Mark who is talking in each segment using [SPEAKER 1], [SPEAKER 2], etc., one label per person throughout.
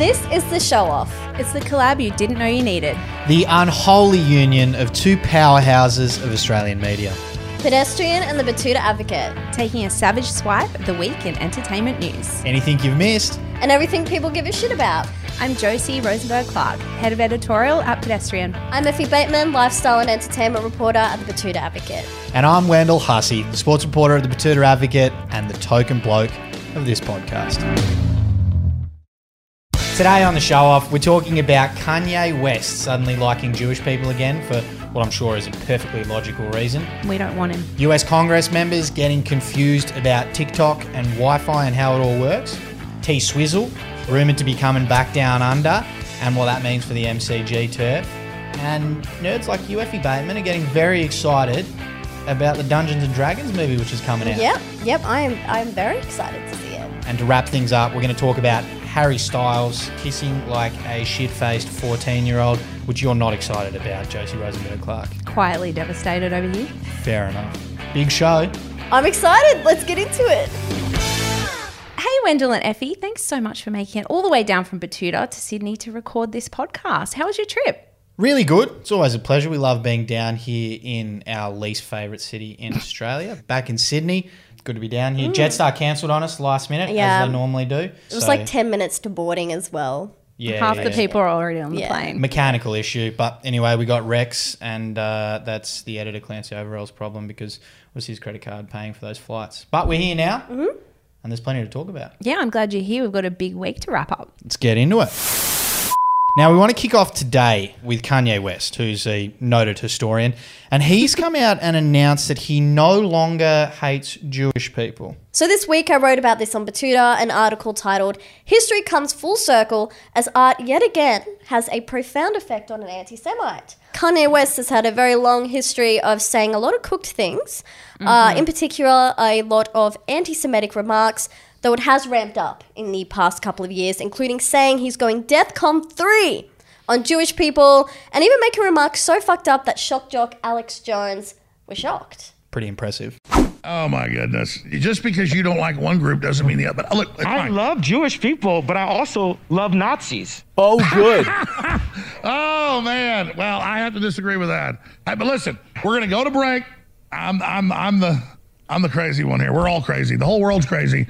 [SPEAKER 1] This is the show off.
[SPEAKER 2] It's the collab you didn't know you needed.
[SPEAKER 3] The unholy union of two powerhouses of Australian media.
[SPEAKER 1] Pedestrian and the Betoota Advocate.
[SPEAKER 2] Taking a savage swipe at the week in entertainment news.
[SPEAKER 3] Anything you've missed?
[SPEAKER 1] And everything people give a shit about.
[SPEAKER 2] I'm Josie Rosenberg Clark, head of editorial at Pedestrian.
[SPEAKER 1] I'm Effie Bateman, lifestyle and entertainment reporter at the Betoota Advocate.
[SPEAKER 3] And I'm Wendell Hussey, the sports reporter at the Betoota Advocate and the token bloke of this podcast. Today on the show off, we're talking about Kanye West suddenly liking Jewish people again for what I'm sure is a perfectly logical reason.
[SPEAKER 2] We don't want him.
[SPEAKER 3] US Congress members getting confused about TikTok and Wi Fi and how it all works. T Swizzle, rumoured to be coming back down under, and what that means for the MCG turf. And nerds like you, Effie Bateman, are getting very excited about the Dungeons and Dragons movie, which is coming out.
[SPEAKER 1] Yep, yep, I am I'm very excited to see it.
[SPEAKER 3] And to wrap things up, we're going to talk about Harry Styles kissing like a shit faced 14 year old, which you're not excited about, Josie Rosenberg Clark.
[SPEAKER 2] Quietly devastated over here.
[SPEAKER 3] Fair enough. Big show.
[SPEAKER 1] I'm excited. Let's get into it.
[SPEAKER 2] Hey, Wendell and Effie, thanks so much for making it all the way down from Betoota to Sydney to record this podcast. How was your trip?
[SPEAKER 3] Really good. It's always a pleasure. We love being down here in our least favourite city in Australia, back in Sydney. Good to be down here. Jetstar cancelled on us last minute,
[SPEAKER 1] Yeah.
[SPEAKER 3] as they normally do.
[SPEAKER 1] It was like 10 minutes to boarding as well.
[SPEAKER 3] yeah,
[SPEAKER 2] Half
[SPEAKER 3] yeah,
[SPEAKER 2] the
[SPEAKER 3] yeah.
[SPEAKER 2] people are already on the
[SPEAKER 1] Yeah.
[SPEAKER 2] plane.
[SPEAKER 3] Mechanical issue. But anyway, we got Rex, and uh, that's the editor Clancy Overell's problem because it was his credit card paying for those flights. But we're here now, and there's plenty to talk about.
[SPEAKER 2] Yeah, I'm glad you're here. We've got a big week to wrap up.
[SPEAKER 3] Let's get into it. Now, we want to kick off today with Kanye West, who's a noted historian, and he's come out and announced that he no longer hates Jewish people.
[SPEAKER 1] So this week I wrote about this on Betoota, an article titled History Comes Full Circle as Art Yet Again Has a Profound Effect on an Anti-Semite. Kanye West has had a very long history of saying a lot of cooked things, uh, in particular a lot of anti-Semitic remarks, though it has ramped up in the past couple of years, including saying he's going DEFCON 3 on Jewish people, and even making remarks so fucked up that shock jock Alex Jones was shocked.
[SPEAKER 3] Pretty impressive.
[SPEAKER 4] Oh my goodness! Just because you don't like one group doesn't mean the other. But uh, look,
[SPEAKER 5] I
[SPEAKER 4] fine.
[SPEAKER 5] love Jewish people, but I also love Nazis.
[SPEAKER 6] Oh, good.
[SPEAKER 4] oh man, well I have to disagree with that. Hey, but listen, we're gonna go to break. I'm I'm I'm the I'm the crazy one here. We're all crazy. The whole world's crazy.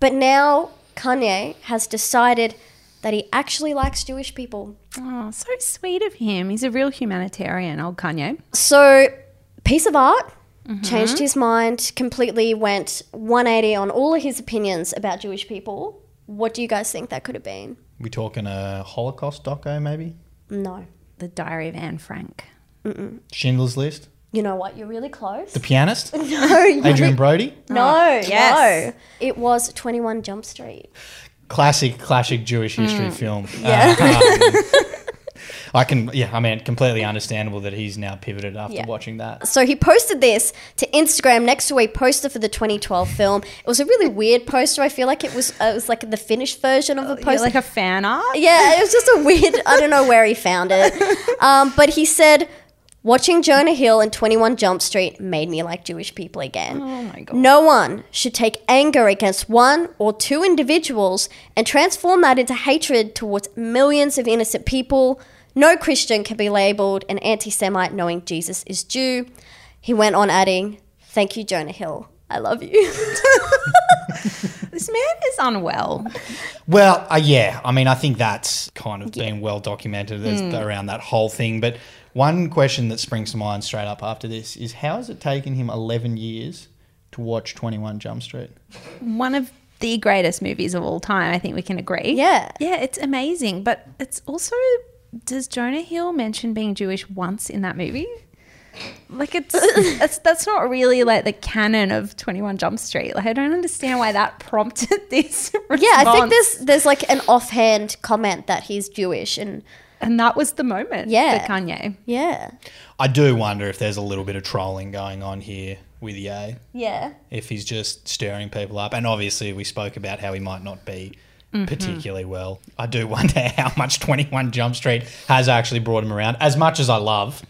[SPEAKER 1] But now Kanye has decided that he actually likes Jewish people.
[SPEAKER 2] Oh, so sweet of him. He's a real humanitarian, old Kanye.
[SPEAKER 1] So, piece of art mm-hmm. changed his mind, completely went 180 on all of his opinions about Jewish people. What do you guys think that could have been?
[SPEAKER 3] We talking a Holocaust doco, maybe?
[SPEAKER 1] No.
[SPEAKER 2] The Diary of Anne Frank.
[SPEAKER 3] Schindler's List?
[SPEAKER 1] You know what? You're really close.
[SPEAKER 3] The pianist?
[SPEAKER 1] no, Adrien
[SPEAKER 3] Brody?
[SPEAKER 1] no,
[SPEAKER 2] yes.
[SPEAKER 1] no. It was 21 Jump Street.
[SPEAKER 3] Classic, classic Jewish history film.
[SPEAKER 1] Yeah.
[SPEAKER 3] Uh, um, I can, yeah, I mean, completely understandable that he's now pivoted after
[SPEAKER 1] Yeah.
[SPEAKER 3] watching that.
[SPEAKER 1] So he posted this to Instagram next to a poster for the 2012 film. It was a really weird poster. I feel like it was it was like the finished version of the
[SPEAKER 2] Yeah,
[SPEAKER 1] poster.
[SPEAKER 2] like a fan art.
[SPEAKER 1] Yeah, it was just a weird. I don't know where he found it, um, but he said, "Watching Jonah Hill and Twenty One Jump Street made me like Jewish people again.
[SPEAKER 2] Oh my god.
[SPEAKER 1] No one should take anger against one or two individuals and transform that into hatred towards millions of innocent people. No Christian can be labeled an anti-Semite knowing Jesus is Jew." He went on adding, "Thank you, Jonah Hill. I love you."
[SPEAKER 2] This man is unwell.
[SPEAKER 3] Well, uh, yeah, I mean, I think that's kind of been well documented as, around that whole thing. But one question that springs to mind straight up after this is how has it taken him 11 years to watch 21 Jump Street?
[SPEAKER 2] One of the greatest movies of all time. I think we can agree.
[SPEAKER 1] Yeah.
[SPEAKER 2] Yeah, it's amazing. But it's also, does Jonah Hill mention being Jewish once in that movie? Like it's, it's that's not really like the canon of Twenty One Jump Street. Like I don't understand why that prompted this.
[SPEAKER 1] yeah, I think there's there's like an offhand comment that he's Jewish and
[SPEAKER 2] and that was the moment.
[SPEAKER 1] Yeah.
[SPEAKER 2] for Kanye.
[SPEAKER 1] yeah.
[SPEAKER 3] I do wonder if there's a little bit of trolling going on here with Ye,
[SPEAKER 1] Yeah.
[SPEAKER 3] if he's just stirring people up. And obviously, we spoke about how he might not be mm-hmm. particularly well. I do wonder how much 21 Jump Street has actually brought him around. As much as I love,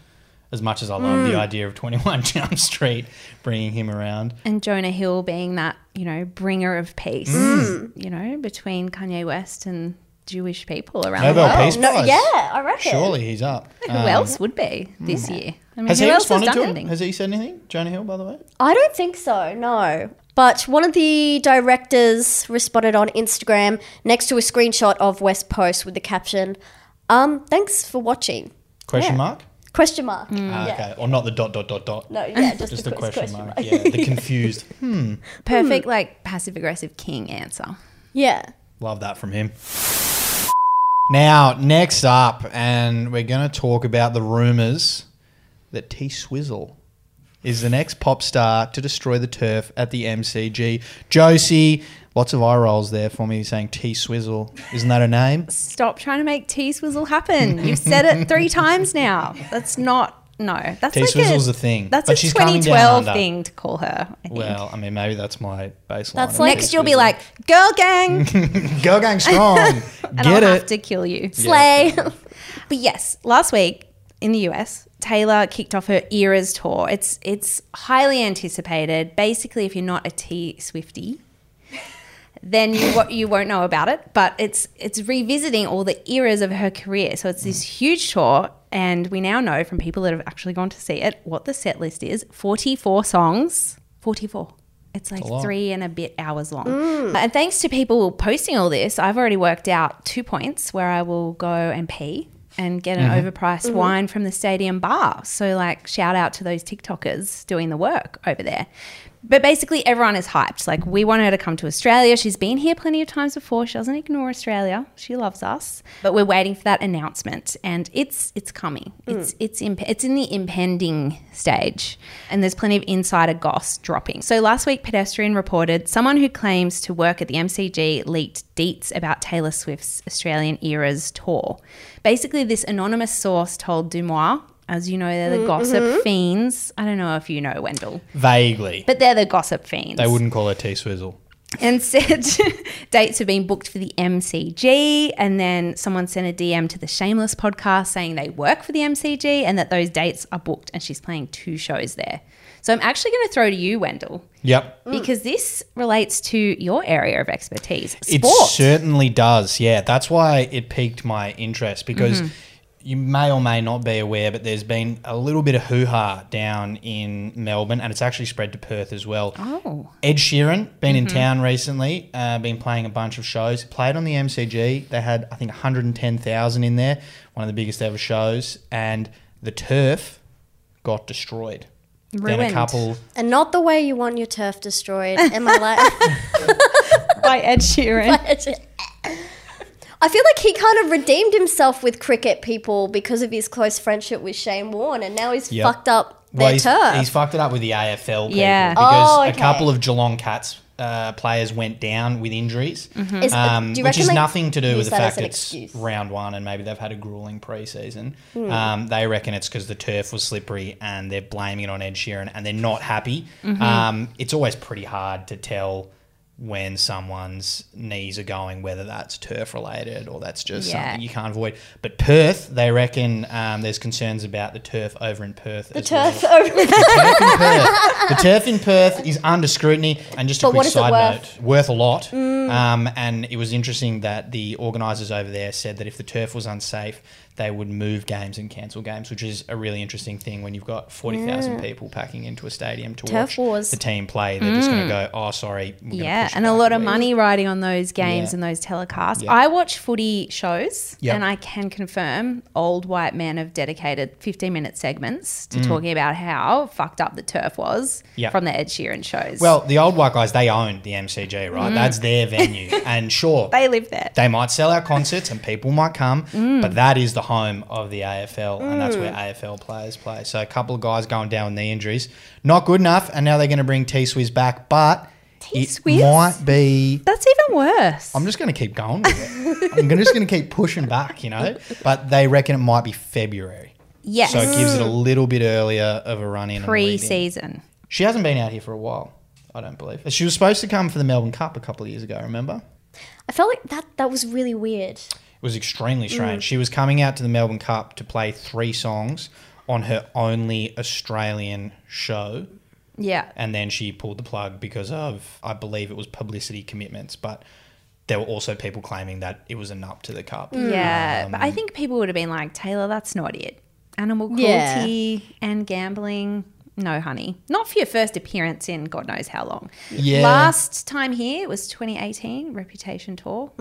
[SPEAKER 3] as much as I love the mm. idea of 21 Jump Street bringing him around.
[SPEAKER 2] and Jonah Hill being that, you know, bringer of peace, mm. you know, between Kanye West and Jewish people around
[SPEAKER 3] Nobel
[SPEAKER 2] the world.
[SPEAKER 3] Peace
[SPEAKER 1] No,
[SPEAKER 3] Prize.
[SPEAKER 1] yeah, I reckon.
[SPEAKER 3] Surely he's up.
[SPEAKER 2] Who
[SPEAKER 3] Um,
[SPEAKER 2] else would be this year? I mean,
[SPEAKER 3] Has
[SPEAKER 2] who
[SPEAKER 3] he
[SPEAKER 2] else has
[SPEAKER 3] responded
[SPEAKER 2] done
[SPEAKER 3] to it?
[SPEAKER 2] anything?
[SPEAKER 3] Has he said anything? Jonah Hill, by the way?
[SPEAKER 1] I don't think so, no. But one of the directors responded on Instagram next to a screenshot of West Post with the caption, um, thanks for watching.
[SPEAKER 3] Question
[SPEAKER 1] Yeah.
[SPEAKER 3] mark?
[SPEAKER 1] Question mark.
[SPEAKER 3] Ah,
[SPEAKER 1] yeah.
[SPEAKER 3] okay. Or not the dot, dot, dot, dot.
[SPEAKER 1] No, yeah, just,
[SPEAKER 3] Just
[SPEAKER 1] the,
[SPEAKER 3] the question,
[SPEAKER 1] question
[SPEAKER 3] mark.
[SPEAKER 1] mark.
[SPEAKER 3] Yeah, the confused. Hmm.
[SPEAKER 2] Perfect, like passive aggressive king answer.
[SPEAKER 1] yeah.
[SPEAKER 3] Love that from him. Now, next up, and we're going to talk about the rumours that T Swizzle is the next pop star to destroy the turf at the MCG. Josie, lots of eye rolls there for me saying T Swizzle. Isn't that a name?
[SPEAKER 2] Stop trying to make T Swizzle happen. You've said it three times now. That's not no. That's
[SPEAKER 3] T
[SPEAKER 2] like
[SPEAKER 3] Swizzle's a thing.
[SPEAKER 2] That's
[SPEAKER 3] but
[SPEAKER 2] a
[SPEAKER 3] she's
[SPEAKER 2] 2012 thing to call her. I think.
[SPEAKER 3] Well, I mean, maybe that's my baseline.
[SPEAKER 1] That's like-
[SPEAKER 2] Next, you'll be like, "Girl gang,"
[SPEAKER 3] girl gang strong.
[SPEAKER 2] and
[SPEAKER 3] Get
[SPEAKER 2] I'll have
[SPEAKER 3] it.
[SPEAKER 2] to kill you.
[SPEAKER 1] Slay.
[SPEAKER 2] But yes, last week in the US, Taylor kicked off her Eras tour. It's it's highly anticipated. Basically, if you're not a T Swifty, then you wo- you won't know about it. But it's it's revisiting all the eras of her career. So it's this huge tour, and we now know from people that have actually gone to see it what the set list is: forty four songs, forty four. It's like three and a bit hours long. And thanks to people posting all this, I've already worked out two points where I will go and pee and get an overpriced wine from the stadium bar. So, like, shout out to those TikTokers doing the work over there. But basically, everyone is hyped. Like, we want her to come to Australia. She's been here plenty of times before. She doesn't ignore Australia. She loves us. But we're waiting for that announcement, and it's it's coming. It's hmm. it's imp- it's in the impending stage, and there's plenty of insider goss dropping. So last week, Pedestrian reported someone who claims to work at the MCG leaked deets about Taylor Swift's Australian Eras tour. Basically, this anonymous source told DeuxMoi. As you know, they're the gossip fiends. I don't know if you know Wendell,
[SPEAKER 3] Vaguely.
[SPEAKER 2] but they're the gossip fiends
[SPEAKER 3] They wouldn't call her T Swizzle.
[SPEAKER 2] and said dates have been booked for the MCG. And then someone sent a DM to the Shameless podcast saying they work for the MCG and that those dates are booked and she's playing two shows there. So I'm actually going to throw to you, Wendell,
[SPEAKER 3] Yep.
[SPEAKER 2] because this relates to your area of expertise
[SPEAKER 3] It certainly does. Yeah, that's why it piqued my interest because
[SPEAKER 2] Mm-hmm.
[SPEAKER 3] You may or may not be aware, but there's been a little bit of hoo ha down in Melbourne, and it's actually spread to Perth as well.
[SPEAKER 2] oh,
[SPEAKER 3] Ed Sheeran been
[SPEAKER 2] Mm-hmm.
[SPEAKER 3] in town recently, uh, been playing a bunch of shows. Played on the MCG. They had I think 110,000 in there, one of the biggest ever shows, and the turf got destroyed. Then a
[SPEAKER 2] Ruined.
[SPEAKER 3] couple
[SPEAKER 1] and not the way you want your turf destroyed. Am I like?
[SPEAKER 2] by Ed Sheeran.
[SPEAKER 1] I feel like he kind of redeemed himself with cricket people because of his close friendship with Shane Warne, and now he's
[SPEAKER 3] Yep.
[SPEAKER 1] fucked up their
[SPEAKER 3] Well, he's,
[SPEAKER 1] turf.
[SPEAKER 3] he's fucked it up with the AFL people
[SPEAKER 2] Yeah.
[SPEAKER 3] because
[SPEAKER 1] Oh,
[SPEAKER 3] a
[SPEAKER 1] okay.
[SPEAKER 3] couple of Geelong Cats uh, players went down with injuries,
[SPEAKER 1] Is-
[SPEAKER 3] um,
[SPEAKER 1] do
[SPEAKER 3] which is
[SPEAKER 1] they
[SPEAKER 3] nothing to do
[SPEAKER 1] use
[SPEAKER 3] with the
[SPEAKER 1] that as
[SPEAKER 3] fact
[SPEAKER 1] an
[SPEAKER 3] it's
[SPEAKER 1] excuse? Hmm.
[SPEAKER 3] round one and maybe they've had a grueling preseason. Um, they reckon it's because the turf was slippery and they're blaming it on Ed Sheeran and they're not happy.
[SPEAKER 1] Mm-hmm.
[SPEAKER 3] Um, it's always pretty hard to tell when someone's knees are going, whether that's turf related or that's just
[SPEAKER 2] Yeah.
[SPEAKER 3] something you can't avoid. But Perth, they reckon um, there's concerns about the turf over in Perth.
[SPEAKER 1] the
[SPEAKER 3] as well.
[SPEAKER 1] turf over
[SPEAKER 3] The turf in Perth. The turf in Perth is under scrutiny. And just a
[SPEAKER 1] But
[SPEAKER 3] quick
[SPEAKER 1] what is it
[SPEAKER 3] side
[SPEAKER 1] worth? Mm.
[SPEAKER 3] note, worth a lot. Um, and it was interesting that the organisers over there said that if the turf was unsafe, they would move games and cancel games, which is a really interesting thing when you've got 40,000 people packing into a stadium to
[SPEAKER 1] Turf
[SPEAKER 3] watch
[SPEAKER 1] wars.
[SPEAKER 3] the team play. They're just going to go, oh, sorry. we're
[SPEAKER 2] Yeah, and a lot of
[SPEAKER 3] week."
[SPEAKER 2] money riding on those games
[SPEAKER 3] Yeah.
[SPEAKER 2] and those telecasts.
[SPEAKER 3] Yeah.
[SPEAKER 2] I watch footy shows,
[SPEAKER 3] Yep.
[SPEAKER 2] and I can confirm old white men have dedicated 15 minute segments
[SPEAKER 3] Mm.
[SPEAKER 2] to talking about how fucked up the turf was
[SPEAKER 3] Yep.
[SPEAKER 2] from the Ed Sheeran shows.
[SPEAKER 3] Well, the old white guys, they own the MCG, right? That's their venue. And sure,
[SPEAKER 2] Mm. they live there.
[SPEAKER 3] They might sell out concerts and people might come,
[SPEAKER 2] Mm.
[SPEAKER 3] but that is the home of the AFL, and that's where mm. AFL players play. So a couple of guys going down with knee injuries, not good enough, and now they're going to bring T Swizz back, but it
[SPEAKER 2] T-Swizz?
[SPEAKER 3] might be.
[SPEAKER 2] That's even worse.
[SPEAKER 3] I'm just going to keep going with it. I'm just going to keep pushing back, you know. But they reckon it might be February,
[SPEAKER 2] yes.
[SPEAKER 3] so it gives it a little bit earlier of a run in. in.
[SPEAKER 2] Pre-season.
[SPEAKER 3] She hasn't been out here for a while. I don't believe. She was supposed to come for the Melbourne Cup a couple of years ago. Remember?
[SPEAKER 1] I felt like that that was really weird.
[SPEAKER 3] It was extremely strange. She was coming out to the Melbourne Cup to play three songs on her only Australian show,
[SPEAKER 2] Yeah.
[SPEAKER 3] and then she pulled the plug because of, I believe it was publicity commitments. But there were also people claiming that it was a nup to the cup.
[SPEAKER 2] Yeah,
[SPEAKER 3] Um,
[SPEAKER 2] but I think people would have been like, Taylor, that's not it. Animal
[SPEAKER 1] Yeah.
[SPEAKER 2] cruelty and gambling. No, honey. Not for your first appearance in God knows how long.
[SPEAKER 3] Yeah.
[SPEAKER 2] Last time here, was 2018, Reputation Tour.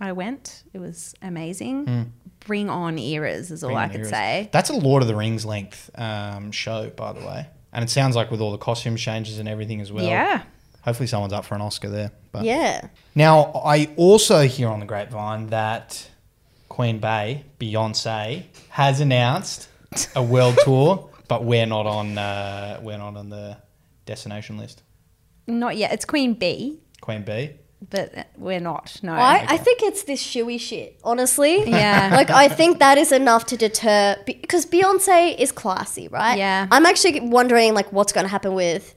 [SPEAKER 2] I went. It was amazing. Bring on eras, is all I could
[SPEAKER 3] Eras.
[SPEAKER 2] say.
[SPEAKER 3] That's a Lord of the Rings length um, show, by the way. And it sounds like with all the costume changes and everything as well.
[SPEAKER 2] yeah.
[SPEAKER 3] Hopefully someone's up for an Oscar there. But
[SPEAKER 1] Yeah.
[SPEAKER 3] Now, I also hear on the grapevine that Queen Bey, Beyonce, has announced a world tour, but we're not on uh, we're not on the destination list.
[SPEAKER 2] Not yet. It's Queen Bee,
[SPEAKER 3] Queen Bee.
[SPEAKER 2] but we're not. No.
[SPEAKER 1] I, I think it's this shoey shit, honestly.
[SPEAKER 2] Yeah.
[SPEAKER 1] like, I think that is enough to deter, because Beyonce is classy, right?
[SPEAKER 2] Yeah.
[SPEAKER 1] I'm actually wondering, like, what's going to happen with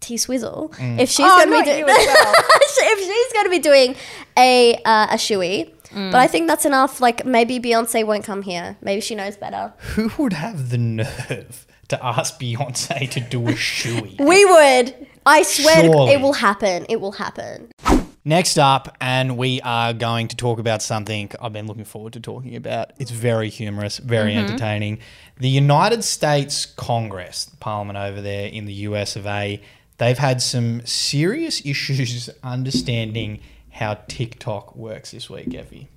[SPEAKER 1] T Swizzle.
[SPEAKER 3] Mm.
[SPEAKER 1] If she's
[SPEAKER 2] Oh,
[SPEAKER 1] going to be doing,
[SPEAKER 2] well.
[SPEAKER 1] if she's going to be doing a, uh, a shoey.
[SPEAKER 2] Mm.
[SPEAKER 1] But I think that's enough. Like, maybe Beyonce won't come here. Maybe she knows better.
[SPEAKER 3] Who would have the nerve to ask Beyonce to do a shoey?
[SPEAKER 1] We would. I swear
[SPEAKER 3] Surely.
[SPEAKER 1] it will happen. It will happen.
[SPEAKER 3] Next up, and we are going to talk about something I've been looking forward to talking about. It's very humorous, very entertaining. The United States Congress, the Parliament over there in the US of A, they've had some serious issues understanding how TikTok works this week, Effie.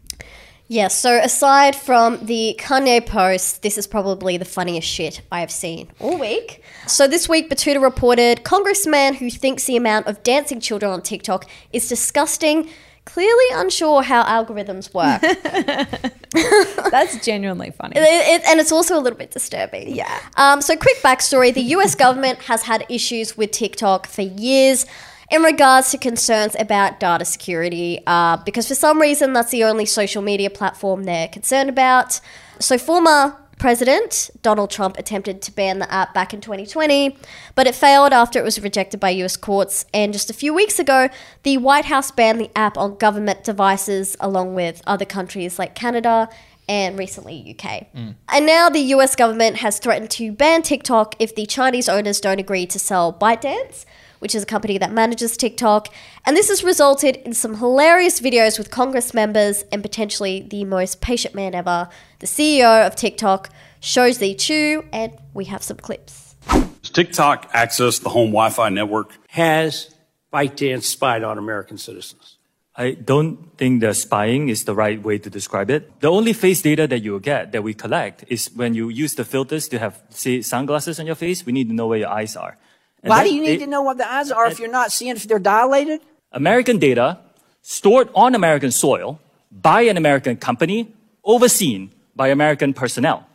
[SPEAKER 1] Yes, so aside from the Kanye post, this is probably the funniest shit I have seen all week. So this week, Betoota reported congressman who thinks the amount of dancing children on TikTok is disgusting, clearly unsure how algorithms work.
[SPEAKER 2] That's genuinely funny.
[SPEAKER 1] It- it- and it's also a little bit disturbing.
[SPEAKER 2] Yeah.
[SPEAKER 1] Um, so, quick backstory the US government has had issues with TikTok for years in regards to concerns about data security, uh, because for some reason that's the only social media platform they're concerned about. So, former President Donald Trump attempted to ban the app back in 2020, but it failed after it was rejected by US courts. And just a few weeks ago, the White House banned the app on government devices along with other countries like Canada and recently UK. And now the US government has threatened to ban TikTok if the Chinese owners don't agree to sell ByteDance, which is a company that manages TikTok. And this has resulted in some hilarious videos with Congress members and potentially the most patient man ever, the CEO of TikTok, Shou Zi Chew, and we have some clips.
[SPEAKER 6] Does TikTok access the home Wi-Fi network?
[SPEAKER 7] has ByteDance spied on American citizens?
[SPEAKER 8] I don't think that spying is the right way to describe it. The only face data that you will get that we collect is when you use the filters to have, say, sunglasses on your face. We need to know where your eyes are. And
[SPEAKER 7] Why
[SPEAKER 8] that-
[SPEAKER 7] do you need
[SPEAKER 8] it-
[SPEAKER 7] to know what the eyes are if you're not seeing if they're dilated?
[SPEAKER 8] American data stored on American soil by an American company, overseen by American personnel.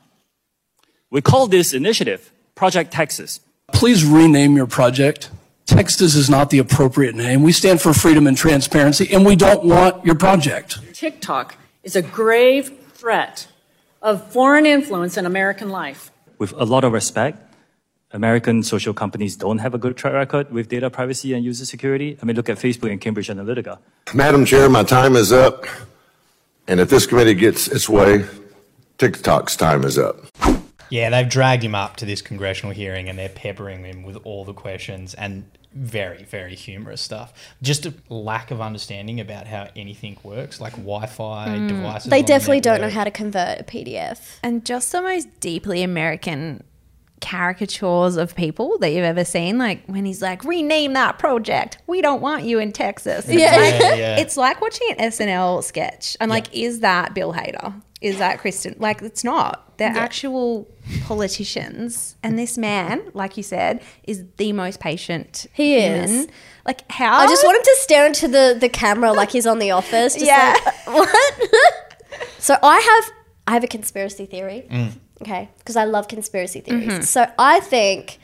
[SPEAKER 8] We call this initiative Project Texas.
[SPEAKER 9] Please rename your project. Texas is not the appropriate name. We stand for freedom and transparency, and we don't want your project.
[SPEAKER 10] TikTok is a grave threat of foreign influence in American life.
[SPEAKER 8] With a lot of respect, American social companies don't have a good track record with data privacy and user security. I mean, look at Facebook and Cambridge Analytica.
[SPEAKER 11] Madam Chair, my time is up. And if this committee gets its way, TikTok's time is up.
[SPEAKER 3] Yeah, they've dragged him up to this congressional hearing and they're peppering him with all the questions and very, very humorous stuff. Just a lack of understanding about how anything works, like Wi Fi devices.
[SPEAKER 1] Mm. They
[SPEAKER 3] on the
[SPEAKER 1] definitely don't know how to convert a PDF.
[SPEAKER 2] and just the most deeply American caricatures of people that you've ever seen. Like when he's like, rename that project. We don't want you in Texas. It's
[SPEAKER 1] Yeah.
[SPEAKER 2] like,
[SPEAKER 3] Yeah, yeah.
[SPEAKER 2] It's like watching an SNL sketch. I'm like, is that Bill Hader? Is that Kristen? Like, it's not. They're actual politicians. And this man, like you said, is the most patient
[SPEAKER 1] He
[SPEAKER 2] human.
[SPEAKER 1] is.
[SPEAKER 2] Like, how?
[SPEAKER 1] I just want him to stare into the, the camera like he's on the office. Just
[SPEAKER 2] Yeah.
[SPEAKER 1] like, uh, what? so I have I have a conspiracy theory. Mm. Okay. Because I love conspiracy theories. So I think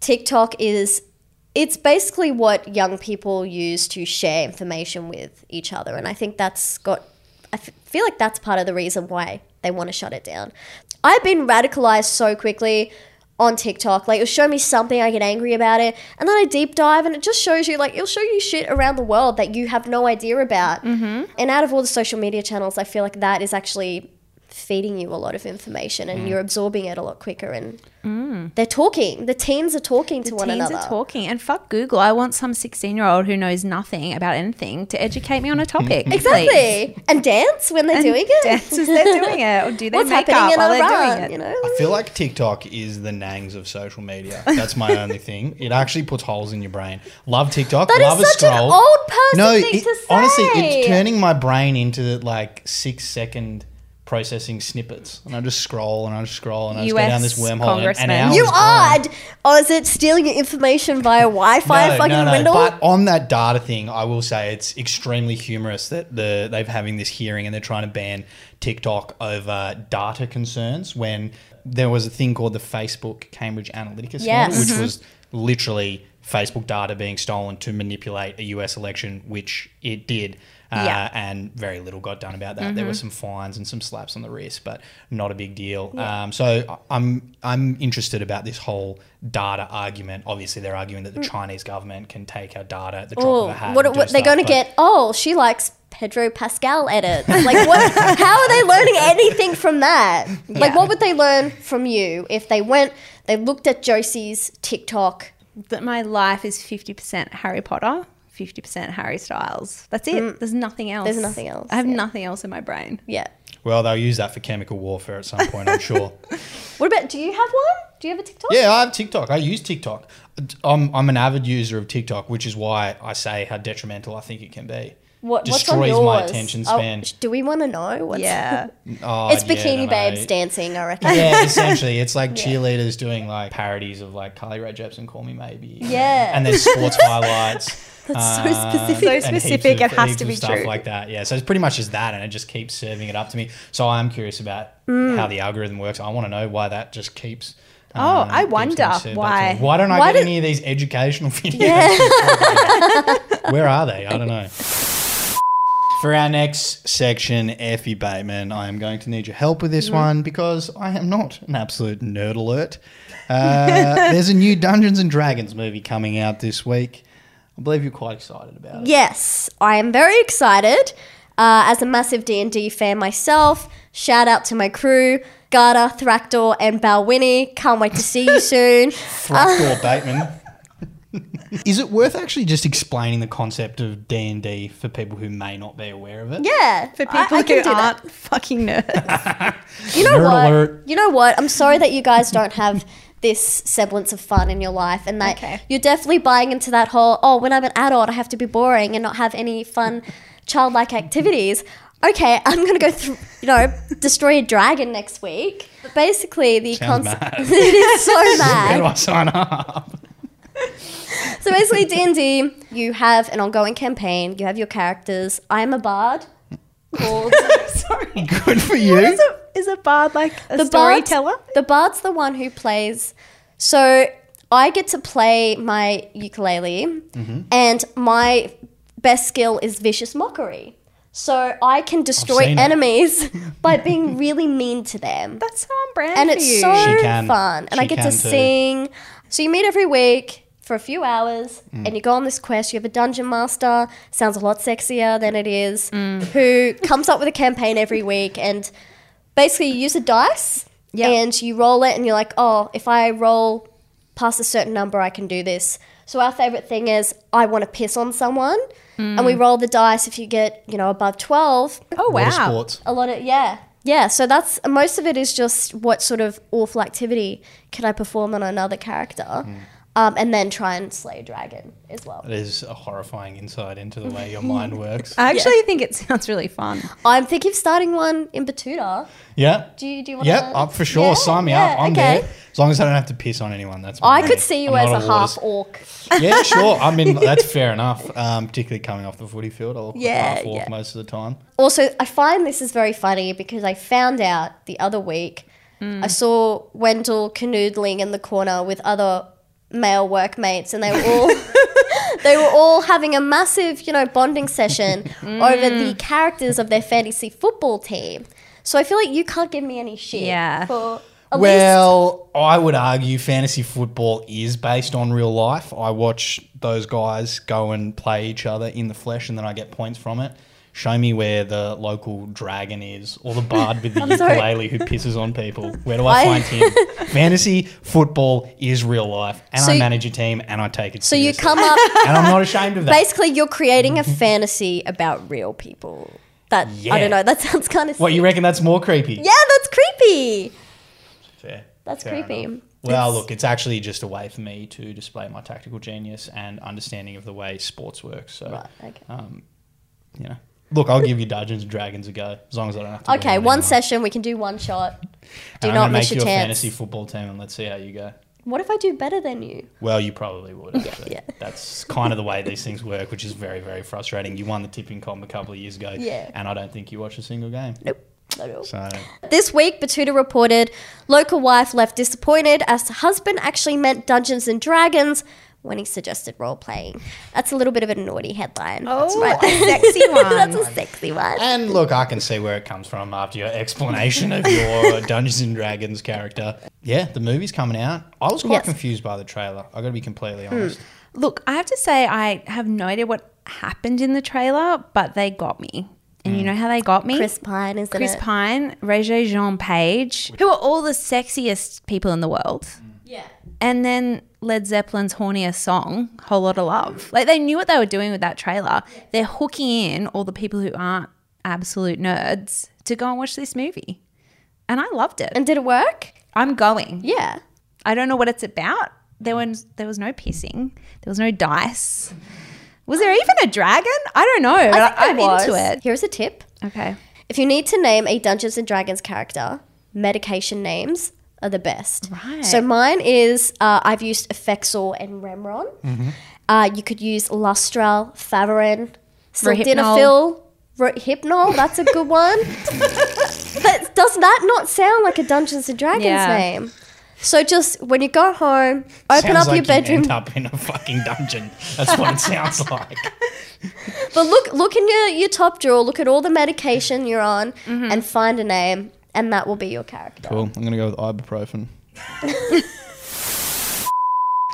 [SPEAKER 1] TikTok is it's basically what young people use to share information with each other. And I think that's got I f- feel like that's part of the reason why they want to shut it down. I've been radicalized so quickly on TikTok. Like, it'll show me something, I get angry about it, and then I deep dive, and it just shows you, like, it'll show you shit around the world that you have no idea about. Mm-hmm. And out of all the social media channels, I feel like that is actually feeding you a lot of information and
[SPEAKER 2] Mm.
[SPEAKER 1] you're absorbing it a lot quicker and they're talking. The teens are talking to one
[SPEAKER 2] teens
[SPEAKER 1] another.
[SPEAKER 2] are talking, and fuck Google. I want some sixteen-year-old who knows nothing about anything to educate me on a topic. please.
[SPEAKER 1] Exactly. And dance when they're
[SPEAKER 2] And
[SPEAKER 1] doing it.
[SPEAKER 2] dance as they're doing it, or do their
[SPEAKER 1] What's
[SPEAKER 2] makeup
[SPEAKER 1] happening in
[SPEAKER 2] while they're
[SPEAKER 1] Iran,
[SPEAKER 2] doing it.
[SPEAKER 1] You know?
[SPEAKER 3] I feel like TikTok is the nangs of social media. That's my only thing. It actually puts holes in your brain. Love TikTok.
[SPEAKER 1] That is
[SPEAKER 3] love a
[SPEAKER 1] such an
[SPEAKER 3] scroll.
[SPEAKER 1] old person
[SPEAKER 3] no,
[SPEAKER 1] thing
[SPEAKER 3] it-
[SPEAKER 1] to
[SPEAKER 3] honestly, it's turning my brain into like six second processing snippets, and I just scroll and I just scroll and I just go down this wormhole. And, and hours
[SPEAKER 1] You
[SPEAKER 3] go.
[SPEAKER 1] are. Or is it stealing your information via Wi-Fi no, fucking window?
[SPEAKER 3] But on that data thing, I will say it's extremely humorous that the they've having this hearing and they're trying to ban TikTok over data concerns when there was a thing called the Facebook Cambridge Analytica scandal,
[SPEAKER 1] Yes.
[SPEAKER 3] which
[SPEAKER 1] Mhm.
[SPEAKER 3] was literally Facebook data being stolen to manipulate a US election, which it did. Uh,
[SPEAKER 2] Yeah.
[SPEAKER 3] And very little got done about that. There were some fines and some slaps on the wrist, but not a big deal.
[SPEAKER 1] Yeah.
[SPEAKER 3] Um, so I'm I'm interested about this whole data argument. Obviously, they're arguing that the
[SPEAKER 1] Mm.
[SPEAKER 3] Chinese government can take our data at the drop
[SPEAKER 1] Oh,
[SPEAKER 3] of a hat.
[SPEAKER 1] what, what they're going to get? Oh, she likes Pedro Pascal edits. Like, what? how are they learning anything from that? Like,
[SPEAKER 2] Yeah.
[SPEAKER 1] what would they learn from you if they went? They looked at Josie's TikTok.
[SPEAKER 2] that my life is 50% Harry Potter, 50% Harry Styles. That's it. There's nothing else.
[SPEAKER 1] Mm. There's nothing else,
[SPEAKER 2] I have
[SPEAKER 1] yeah.
[SPEAKER 2] nothing else in my brain.
[SPEAKER 1] Yeah.
[SPEAKER 3] Well, they'll use that for chemical warfare at some point, I'm sure.
[SPEAKER 1] What about? Do you have one? Do you have a TikTok?
[SPEAKER 3] Yeah, I have TikTok. I use TikTok. I'm, I'm an avid user of TikTok, which is why I say how detrimental I think it can be.
[SPEAKER 1] What, what's on
[SPEAKER 3] Destroys
[SPEAKER 1] yours?
[SPEAKER 3] my attention
[SPEAKER 1] Oh,
[SPEAKER 3] span.
[SPEAKER 1] sh- do we want to know? What's
[SPEAKER 2] Yeah.
[SPEAKER 3] Oh,
[SPEAKER 1] it's
[SPEAKER 3] yeah,
[SPEAKER 1] bikini
[SPEAKER 3] don't
[SPEAKER 1] babes
[SPEAKER 3] know.
[SPEAKER 1] dancing. I reckon.
[SPEAKER 3] Yeah, essentially, it's like
[SPEAKER 1] Yeah.
[SPEAKER 3] cheerleaders doing like parodies of like Carly Rae Jepsen, "Call Me Maybe."
[SPEAKER 1] Yeah.
[SPEAKER 3] and there's sports highlights.
[SPEAKER 1] That's so
[SPEAKER 3] um,
[SPEAKER 1] specific.
[SPEAKER 2] So specific,
[SPEAKER 3] heaps
[SPEAKER 2] it has to be
[SPEAKER 3] stuff
[SPEAKER 2] true.
[SPEAKER 3] like that. Yeah, so it's pretty much just that, and it just keeps serving it up to me. So I'm curious about
[SPEAKER 1] Mm.
[SPEAKER 3] how the algorithm works. I want to know why that just keeps.
[SPEAKER 2] Oh,
[SPEAKER 3] um,
[SPEAKER 2] I wonder
[SPEAKER 3] getting served up to
[SPEAKER 2] why.
[SPEAKER 3] Why don't I
[SPEAKER 1] Why
[SPEAKER 3] get
[SPEAKER 1] do-
[SPEAKER 3] any of these educational videos?
[SPEAKER 1] Yeah.
[SPEAKER 3] Where are they? I don't know. For our next section, Effie Bateman, I am going to need your help with this
[SPEAKER 1] Mm-hmm.
[SPEAKER 3] one because I am not an absolute nerd alert. Uh, there's a new Dungeons and Dragons movie coming out this week. I believe you're quite excited about it.
[SPEAKER 1] Yes, I am very excited. Uh, as a massive D and D fan myself, shout out to my crew, Garda, Thractor, and Balwinnie. Can't wait to see you soon.
[SPEAKER 3] Fractal Bateman. Is it worth actually just explaining the concept of D and D for people who may not be aware of it?
[SPEAKER 1] Yeah,
[SPEAKER 2] For people
[SPEAKER 1] I, I
[SPEAKER 2] who aren't fucking nerds.
[SPEAKER 1] You know
[SPEAKER 3] Nerd
[SPEAKER 1] what?
[SPEAKER 3] alert.
[SPEAKER 1] You know what? I'm sorry that you guys don't have this semblance of fun in your life, and that
[SPEAKER 2] Okay.
[SPEAKER 1] you're definitely buying into that whole oh, when I'm an adult, I have to be boring and not have any fun, childlike activities. Okay, I'm gonna go through, you know, destroy a dragon next week. But basically, the concept it is so
[SPEAKER 3] Where do. I sign up?
[SPEAKER 1] So basically, D and D, you have an ongoing campaign. You have your characters. I am a bard called.
[SPEAKER 2] Sorry.
[SPEAKER 3] Good for you.
[SPEAKER 2] Is a, is a bard like a
[SPEAKER 1] the
[SPEAKER 2] storyteller?
[SPEAKER 1] Bard's, the bard's the one who plays. So I get to play my ukulele,
[SPEAKER 3] Mm-hmm.
[SPEAKER 1] and my best skill is vicious mockery. So I can destroy enemies by being really mean to them.
[SPEAKER 2] That's so on brand
[SPEAKER 1] and
[SPEAKER 2] for
[SPEAKER 1] it's
[SPEAKER 2] you.
[SPEAKER 1] so fun. And I get to
[SPEAKER 3] too.
[SPEAKER 1] sing. So you meet every week for a few hours
[SPEAKER 3] Mm.
[SPEAKER 1] and you go on this quest. You have a dungeon master, sounds a lot sexier than it is,
[SPEAKER 2] Mm.
[SPEAKER 1] who comes up with a campaign every week. And basically, you use a dice
[SPEAKER 2] Yep.
[SPEAKER 1] and you roll it, and you're like, oh, if I roll past a certain number, I can do this. So our favorite thing is I want to piss on someone. And we roll the dice. If you get, you know, above 12,
[SPEAKER 2] oh wow.
[SPEAKER 3] Water sports.
[SPEAKER 1] a lot of yeah yeah so that's most of it is just what sort of awful activity can i perform on another character um, and then try and slay a dragon as well
[SPEAKER 3] It is a horrifying insight into the way your mind works.
[SPEAKER 2] I actually think it sounds really fun.
[SPEAKER 1] i'm thinking of starting one in betoota
[SPEAKER 3] Yeah.
[SPEAKER 1] do you do you want
[SPEAKER 3] Yep, up for sure.
[SPEAKER 1] Yeah,
[SPEAKER 3] Sign me
[SPEAKER 1] yeah,
[SPEAKER 3] up. I'm
[SPEAKER 1] okay.
[SPEAKER 3] there. As long as I don't have to piss on anyone, that's.
[SPEAKER 1] i could see you
[SPEAKER 3] I'm
[SPEAKER 1] as
[SPEAKER 3] not
[SPEAKER 1] a half orc
[SPEAKER 3] Yeah, sure. I mean, that's fair enough. Um, particularly coming off the footy field, I'll
[SPEAKER 1] Yeah,
[SPEAKER 3] half orc
[SPEAKER 1] yeah.
[SPEAKER 3] most of the time.
[SPEAKER 1] also i find this is very funny because i found out the other week i saw wendell canoodling in the corner with other male workmates and they were all they were all having a massive you know bonding session over the mm. characters of their fantasy football team so i feel like you can't give me any shit
[SPEAKER 2] Yeah.
[SPEAKER 1] for at least
[SPEAKER 3] Well, I would argue fantasy football is based on real life. I watch those guys go and play each other in the flesh, and then I get points from it. Show me where the local dragon is or the bard with the ukulele who pisses on people. Where do
[SPEAKER 1] Why-
[SPEAKER 3] I find him? Fantasy football is real life, and
[SPEAKER 1] So
[SPEAKER 3] I manage a team, and I take it
[SPEAKER 1] So you
[SPEAKER 3] seriously.
[SPEAKER 1] come up.
[SPEAKER 3] and I'm not ashamed of that.
[SPEAKER 1] Basically, you're creating a fantasy about real people. That I don't know. That sounds kind of.
[SPEAKER 3] What you reckon? That's more creepy.
[SPEAKER 1] Yeah, that's creepy.
[SPEAKER 3] Fair.
[SPEAKER 1] That's
[SPEAKER 3] Fair
[SPEAKER 1] creepy.
[SPEAKER 3] enough. Well,
[SPEAKER 1] It's-
[SPEAKER 3] look, it's actually just a way for me to display my tactical genius and understanding of the way sports works. So,
[SPEAKER 1] Right, okay.
[SPEAKER 3] um, you know, look, I'll give you Dungeons and Dragons a go as long as I don't have to.
[SPEAKER 1] Okay, one session. We can do one shot. Do
[SPEAKER 3] And I'm
[SPEAKER 1] not
[SPEAKER 3] gonna
[SPEAKER 1] miss
[SPEAKER 3] make
[SPEAKER 1] your
[SPEAKER 3] you a
[SPEAKER 1] chance.
[SPEAKER 3] fantasy football team, and let's see how you go.
[SPEAKER 1] What if I do better than you?
[SPEAKER 3] Well, you probably would. Actually.
[SPEAKER 1] yeah.
[SPEAKER 3] That's kind of the way these things work, which is very, very frustrating. You won the tipping comp a couple of years ago,
[SPEAKER 1] Yeah.
[SPEAKER 3] and I don't think you watched a single game.
[SPEAKER 1] Nope. Not at all.
[SPEAKER 3] So,
[SPEAKER 1] This week, Betoota reported local wife left disappointed as husband actually meant Dungeons and Dragons when he suggested role playing. That's a little bit of a naughty headline. That's
[SPEAKER 2] Oh,
[SPEAKER 1] right.
[SPEAKER 2] a sexy one.
[SPEAKER 1] That's a sexy one.
[SPEAKER 3] and look, I can see where it comes from after your explanation of your Dungeons and Dragons character. Yeah, the movie's coming out. I was quite
[SPEAKER 1] Yes.
[SPEAKER 3] confused by the trailer. I got to be completely
[SPEAKER 1] Hmm.
[SPEAKER 3] honest.
[SPEAKER 2] Look, I have to say, I have no idea what happened in the trailer, but they got me. And you know how they got me?
[SPEAKER 1] Chris Pine, isn't
[SPEAKER 2] Chris
[SPEAKER 1] it?
[SPEAKER 2] Pine, Regé Jean Page, who are all the sexiest people in the world.
[SPEAKER 1] Yeah.
[SPEAKER 2] And then Led Zeppelin's horniest song, Whole Lot of Love. Like they knew what they were doing with that trailer. They're hooking in all the people who aren't absolute nerds to go and watch this movie. And I loved it.
[SPEAKER 1] And did it work?
[SPEAKER 2] I'm going.
[SPEAKER 1] Yeah.
[SPEAKER 2] I don't know what it's about. There was there was no pissing. There was no dice. Was there even a dragon? I don't know.
[SPEAKER 1] I was.
[SPEAKER 2] into it.
[SPEAKER 1] Here's a tip.
[SPEAKER 2] Okay.
[SPEAKER 1] If you need to name a Dungeons and Dragons character, medication names are the best.
[SPEAKER 2] Right.
[SPEAKER 1] So mine is uh, I've used Effexor and Remeron. Uh, you could use Lustral, Faverin, Sildenafil, Ro- Hypnol. That's a good one. but does that not sound like a Dungeons and Dragons
[SPEAKER 2] Yeah.
[SPEAKER 1] name? So just when you go home, open
[SPEAKER 3] Sounds
[SPEAKER 1] up
[SPEAKER 3] like
[SPEAKER 1] your bedroom.
[SPEAKER 3] You end up in a fucking dungeon. That's what it sounds like.
[SPEAKER 1] But look, look in your, your top drawer. Look at all the medication you're on,
[SPEAKER 2] Mm-hmm.
[SPEAKER 1] and find a name, and that will be your character.
[SPEAKER 3] Cool. I'm going to go with ibuprofen.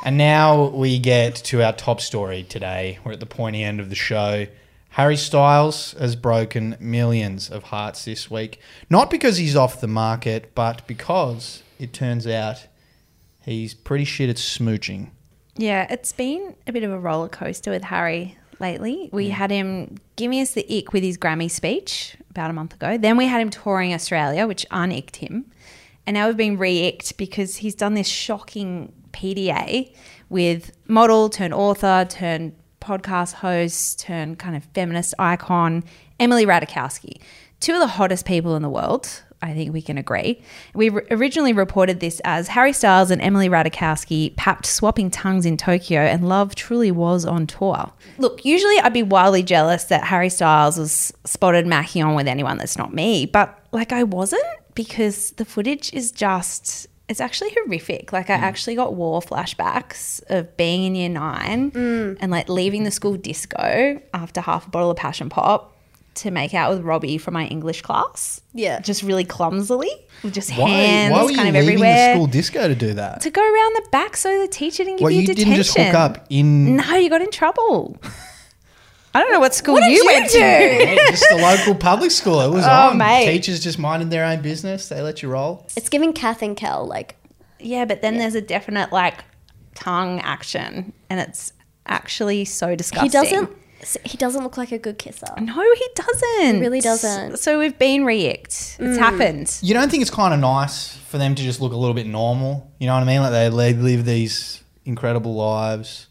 [SPEAKER 3] and now we get to our top story today. We're at the pointy end of the show. Harry Styles has broken millions of hearts this week. Not because he's off the market, but because it turns out he's pretty shit at smooching.
[SPEAKER 2] Yeah, it's been a bit of a roller coaster with Harry lately. We had him giving us the ick with his Grammy speech about a month ago. Then we had him touring Australia, which unicked him. And now we've been re-icked because he's done this shocking PDA with model turned author turned podcast host turned kind of feminist icon Emily Ratajkowski. Two of the hottest people in the world. I think we can agree. We r- originally reported this as Harry Styles and Emily Ratajkowski papped swapping tongues in Tokyo, and love truly was on tour. Look, usually I'd be wildly jealous that Harry Styles was spotted macking on with anyone that's not me, but like I wasn't because the footage is just. It's actually horrific. Like I mm. actually got war flashbacks of being in year nine mm. and like leaving the school disco after half a bottle of passion pop to make out with Robbie from my English class.
[SPEAKER 1] Yeah.
[SPEAKER 2] Just really clumsily, with just
[SPEAKER 3] Why,
[SPEAKER 2] hands
[SPEAKER 3] why were you
[SPEAKER 2] kind of
[SPEAKER 3] leaving
[SPEAKER 2] everywhere.
[SPEAKER 3] the school disco to do that?
[SPEAKER 2] to go around the back so the teacher didn't give
[SPEAKER 3] What,
[SPEAKER 2] you,
[SPEAKER 3] you
[SPEAKER 2] detention.
[SPEAKER 3] didn't just hook up in
[SPEAKER 2] No, you got in trouble. I don't know what school
[SPEAKER 1] What
[SPEAKER 2] you,
[SPEAKER 1] you
[SPEAKER 2] went
[SPEAKER 1] do?
[SPEAKER 2] to.
[SPEAKER 3] Hey, just the local public school. It was
[SPEAKER 2] Oh,
[SPEAKER 3] on.
[SPEAKER 2] mate.
[SPEAKER 3] Teachers just minding their own business. They let you roll.
[SPEAKER 1] It's giving Kath and Kel like
[SPEAKER 2] Yeah, but then there's a definite like tongue action, and it's actually so disgusting.
[SPEAKER 1] he doesn't. He doesn't look like a good kisser.
[SPEAKER 2] No, he doesn't.
[SPEAKER 1] He really doesn't.
[SPEAKER 2] So we've been re-icked. It's happened.
[SPEAKER 3] You don't think it's kind of nice for them to just look a little bit normal? You know what I mean? Like they, they live these incredible lives.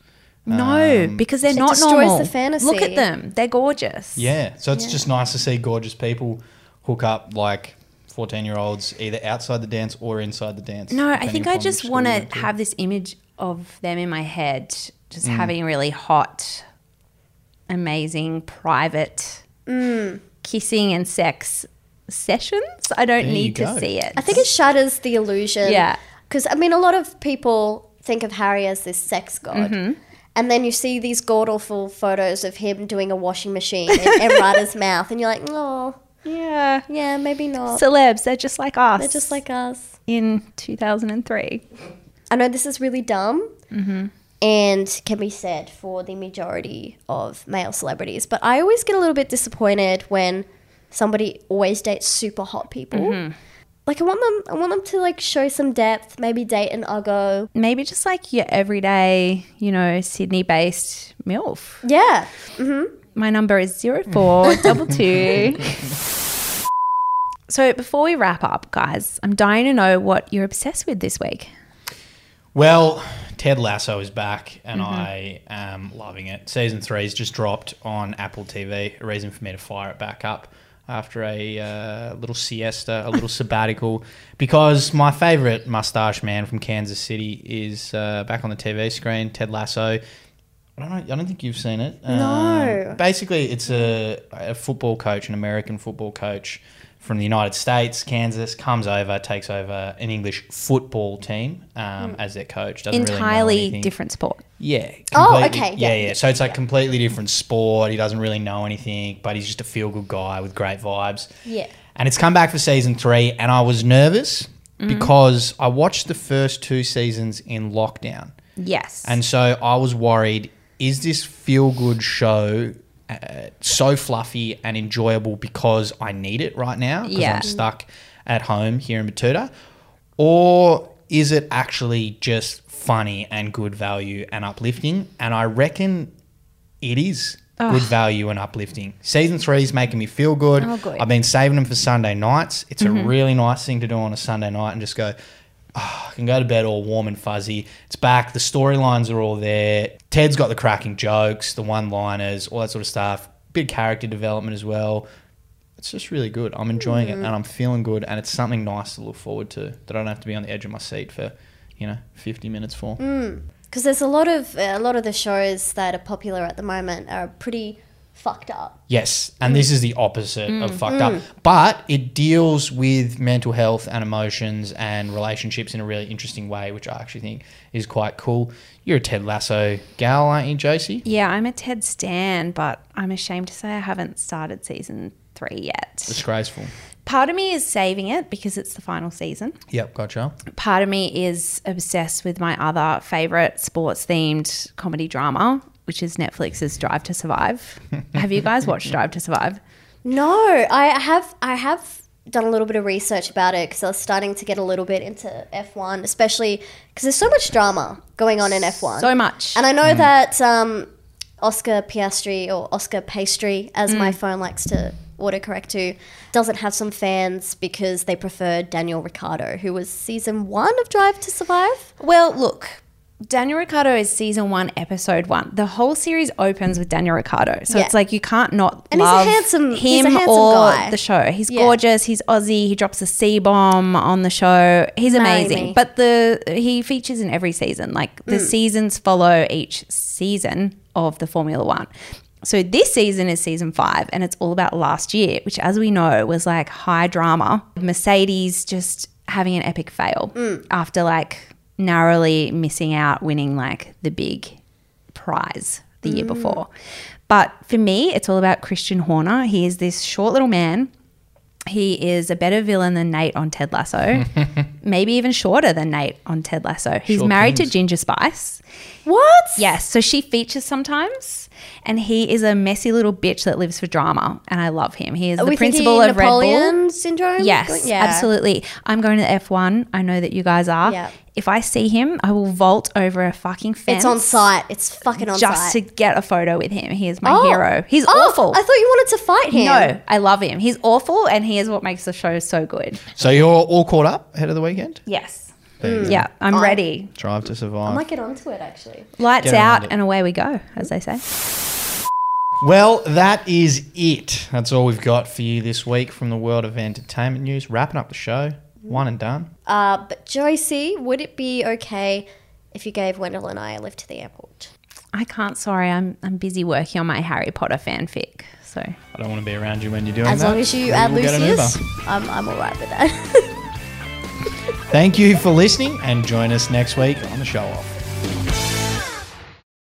[SPEAKER 2] No,
[SPEAKER 3] Um,
[SPEAKER 2] because they're
[SPEAKER 1] It
[SPEAKER 2] not
[SPEAKER 1] destroys
[SPEAKER 2] normal.
[SPEAKER 1] the fantasy.
[SPEAKER 2] Look at them; they're gorgeous.
[SPEAKER 3] Yeah. So it's just nice to see gorgeous people hook up like 14 year olds either outside the dance or inside the dance.
[SPEAKER 2] No, I
[SPEAKER 3] depending
[SPEAKER 2] think I
[SPEAKER 3] upon
[SPEAKER 2] just
[SPEAKER 3] which
[SPEAKER 2] want
[SPEAKER 3] you
[SPEAKER 2] to
[SPEAKER 3] went to.
[SPEAKER 2] have this image of them in my head, just
[SPEAKER 3] Mm.
[SPEAKER 2] having really hot, amazing, private kissing and sex sessions. I don't
[SPEAKER 3] There
[SPEAKER 2] need to see it.
[SPEAKER 1] I think it shatters the illusion.
[SPEAKER 2] Yeah.
[SPEAKER 1] Because, I mean, a lot of people think of Harry as this sex god.
[SPEAKER 2] Mm-hmm.
[SPEAKER 1] And then you see these god awful photos of him doing a washing machine in Emrata's mouth. And you're like, oh,
[SPEAKER 2] yeah.
[SPEAKER 1] yeah, maybe not.
[SPEAKER 2] Celebs, they're just like us.
[SPEAKER 1] They're just like us.
[SPEAKER 2] in 2003.
[SPEAKER 1] I know this is really dumb,
[SPEAKER 2] Mm-hmm.
[SPEAKER 1] And can be said for the majority of male celebrities. But I always get a little bit disappointed when somebody always dates super hot people.
[SPEAKER 2] Mhm.
[SPEAKER 1] Like I want them, I want them to like show some depth. Maybe date an uggo.
[SPEAKER 2] Maybe just like your everyday, you know, Sydney based MILF.
[SPEAKER 1] Yeah. Mm-hmm.
[SPEAKER 2] My number is zero four double two. So before we wrap up, guys, I'm dying to know what you're obsessed with this week.
[SPEAKER 3] Well, Ted Lasso is back, and
[SPEAKER 2] Mhm.
[SPEAKER 3] I am loving it. Season three's just dropped on Apple TV. A reason for me to fire it back up after a uh, little siesta, a little sabbatical, because my favorite mustache man from Kansas City is uh, back on the TV screen. Ted Lasso. I don't know. I don't think you've seen it.
[SPEAKER 1] No.
[SPEAKER 3] Um, basically, it's a, a football coach, an American football coach from the United States, Kansas, comes over, takes over an English football team um,
[SPEAKER 2] Mm.
[SPEAKER 3] as their coach. Doesn't really know
[SPEAKER 2] Entirely
[SPEAKER 3] anything.
[SPEAKER 2] different sport.
[SPEAKER 3] Yeah.
[SPEAKER 1] Oh, okay,
[SPEAKER 3] Yeah,
[SPEAKER 1] yeah,
[SPEAKER 3] yeah. So it's like completely different sport. He doesn't really know anything, but he's just a feel good guy with great vibes.
[SPEAKER 1] Yeah.
[SPEAKER 3] And it's come back for season three, and I was nervous
[SPEAKER 2] Mhm.
[SPEAKER 3] because I watched the first two seasons in lockdown.
[SPEAKER 2] Yes.
[SPEAKER 3] And so I was worried is this feel good show uh, so fluffy and enjoyable because I need it right now? Because
[SPEAKER 2] Yeah.
[SPEAKER 3] I'm stuck at home here in Betoota? Or is it actually just funny and good value and uplifting? And I reckon it is good value and uplifting. Season three is making me feel good.
[SPEAKER 2] Oh, good.
[SPEAKER 3] I've been saving them for Sunday nights. It's
[SPEAKER 2] Mhm.
[SPEAKER 3] a really nice thing to do on a Sunday night and just go, "Ah, I can go to bed all warm and fuzzy. It's back. The storylines are all there. Ted's got the cracking jokes, the one liners, all that sort of stuff. Big character development as well. It's just really good. I'm enjoying it
[SPEAKER 1] Mm.
[SPEAKER 3] and I'm feeling good. And it's something nice to look forward to that I don't have to be on the edge of my seat for, you know, 50 minutes for.
[SPEAKER 1] Because there's a lot of a lot of the shows that are popular at the moment are pretty fucked up.
[SPEAKER 3] Yes, and this is the opposite of
[SPEAKER 1] Mm.
[SPEAKER 3] fucked
[SPEAKER 1] Mm.
[SPEAKER 3] up. But it deals with mental health and emotions and relationships in a really interesting way, which I actually think is quite cool. You're a Ted Lasso gal, aren't you, Josie?
[SPEAKER 2] Yeah, I'm a Ted Stan, but I'm ashamed to say I haven't started season three yet.
[SPEAKER 3] Disgraceful.
[SPEAKER 2] Part of me is saving it because it's the final season.
[SPEAKER 3] Yep, gotcha.
[SPEAKER 2] Part of me is obsessed with my other favorite sports themed comedy drama, which is Netflix's Drive to Survive. Have you guys watched Drive to Survive?
[SPEAKER 1] No, I have I have done a little bit of research about it because I was starting to get a little bit into F1, especially because there's so much drama going on in F1.
[SPEAKER 2] So much.
[SPEAKER 1] And I know
[SPEAKER 2] Mm.
[SPEAKER 1] that um, Oscar Piastri or Oscar Pastry, as my
[SPEAKER 2] Mm.
[SPEAKER 1] phone likes to autocorrect to, doesn't have some fans because they prefer Daniel Ricciardo, who was season one of Drive to Survive.
[SPEAKER 2] Well, look, Daniel Ricciardo is season one, episode one. The whole series opens with Daniel Ricciardo, so
[SPEAKER 1] Yeah.
[SPEAKER 2] it's like you can't not
[SPEAKER 1] And he's a
[SPEAKER 2] love
[SPEAKER 1] handsome-
[SPEAKER 2] him
[SPEAKER 1] he's a handsome
[SPEAKER 2] or
[SPEAKER 1] guy.
[SPEAKER 2] the show. He's
[SPEAKER 1] Yeah.
[SPEAKER 2] gorgeous. He's Aussie. He drops a C bomb on the show. He's amazing. But the he features in every season. Like the
[SPEAKER 1] Mm.
[SPEAKER 2] seasons follow each season of the Formula One. So this season is season five, and it's all about last year, which, as we know, was like high drama. Mercedes just having an epic fail
[SPEAKER 1] Mm.
[SPEAKER 2] after like narrowly missing out winning like the big prize the year
[SPEAKER 1] Mm.
[SPEAKER 2] before. But for me, it's all about Christian Horner. He is this short little man. He is a better villain than Nate on Ted Lasso, maybe even shorter than Nate on Ted Lasso. He's
[SPEAKER 3] Short
[SPEAKER 2] married
[SPEAKER 3] kings.
[SPEAKER 2] to Ginger Spice.
[SPEAKER 1] What?
[SPEAKER 2] Yes. So she features sometimes, and he is a messy little bitch that lives for drama, and I love him. He is oh,
[SPEAKER 1] Are
[SPEAKER 2] the principal
[SPEAKER 1] thinking
[SPEAKER 2] of Red Bull.
[SPEAKER 1] Napoleon syndrome?
[SPEAKER 2] Yes,
[SPEAKER 1] Yeah.
[SPEAKER 2] absolutely. I'm going to the F1. I know that you guys are.
[SPEAKER 1] Yeah.
[SPEAKER 2] If I see him, I will vault over a fucking fence.
[SPEAKER 1] It's on site. It's fucking on
[SPEAKER 2] just
[SPEAKER 1] site.
[SPEAKER 2] to get a photo with him. He is my
[SPEAKER 1] Oh.
[SPEAKER 2] hero. He's
[SPEAKER 1] Oh,
[SPEAKER 2] awful.
[SPEAKER 1] I thought you wanted to fight him.
[SPEAKER 2] No, I love him. He's awful, and he is what makes the show so good.
[SPEAKER 3] So you're all caught up ahead of the weekend?
[SPEAKER 2] Yes.
[SPEAKER 3] There you go.
[SPEAKER 2] Yeah, I'm
[SPEAKER 1] I-
[SPEAKER 2] ready.
[SPEAKER 3] Drive to survive.
[SPEAKER 1] I
[SPEAKER 3] survive.
[SPEAKER 1] might get onto it actually.
[SPEAKER 2] Lights
[SPEAKER 3] Get around
[SPEAKER 2] out
[SPEAKER 3] it.
[SPEAKER 2] and away we go, as they say.
[SPEAKER 3] Well, that is it. That's all we've got for you this week from the world of entertainment news. Wrapping up the show. One and done.
[SPEAKER 1] Uh, but Josie, would it be okay if you gave Wendell and I a lift to the airport?
[SPEAKER 2] I can't. Sorry, I'm I'm busy working on my Harry Potter fanfic. So
[SPEAKER 3] I don't want to be around you when you're doing
[SPEAKER 1] As
[SPEAKER 3] that.
[SPEAKER 1] long as you
[SPEAKER 3] Maybe
[SPEAKER 1] add
[SPEAKER 3] we'll get an
[SPEAKER 1] Lucius,
[SPEAKER 3] Uber.
[SPEAKER 1] I'm, I'm all right with that.
[SPEAKER 3] Thank you for listening and join us next week on the show off.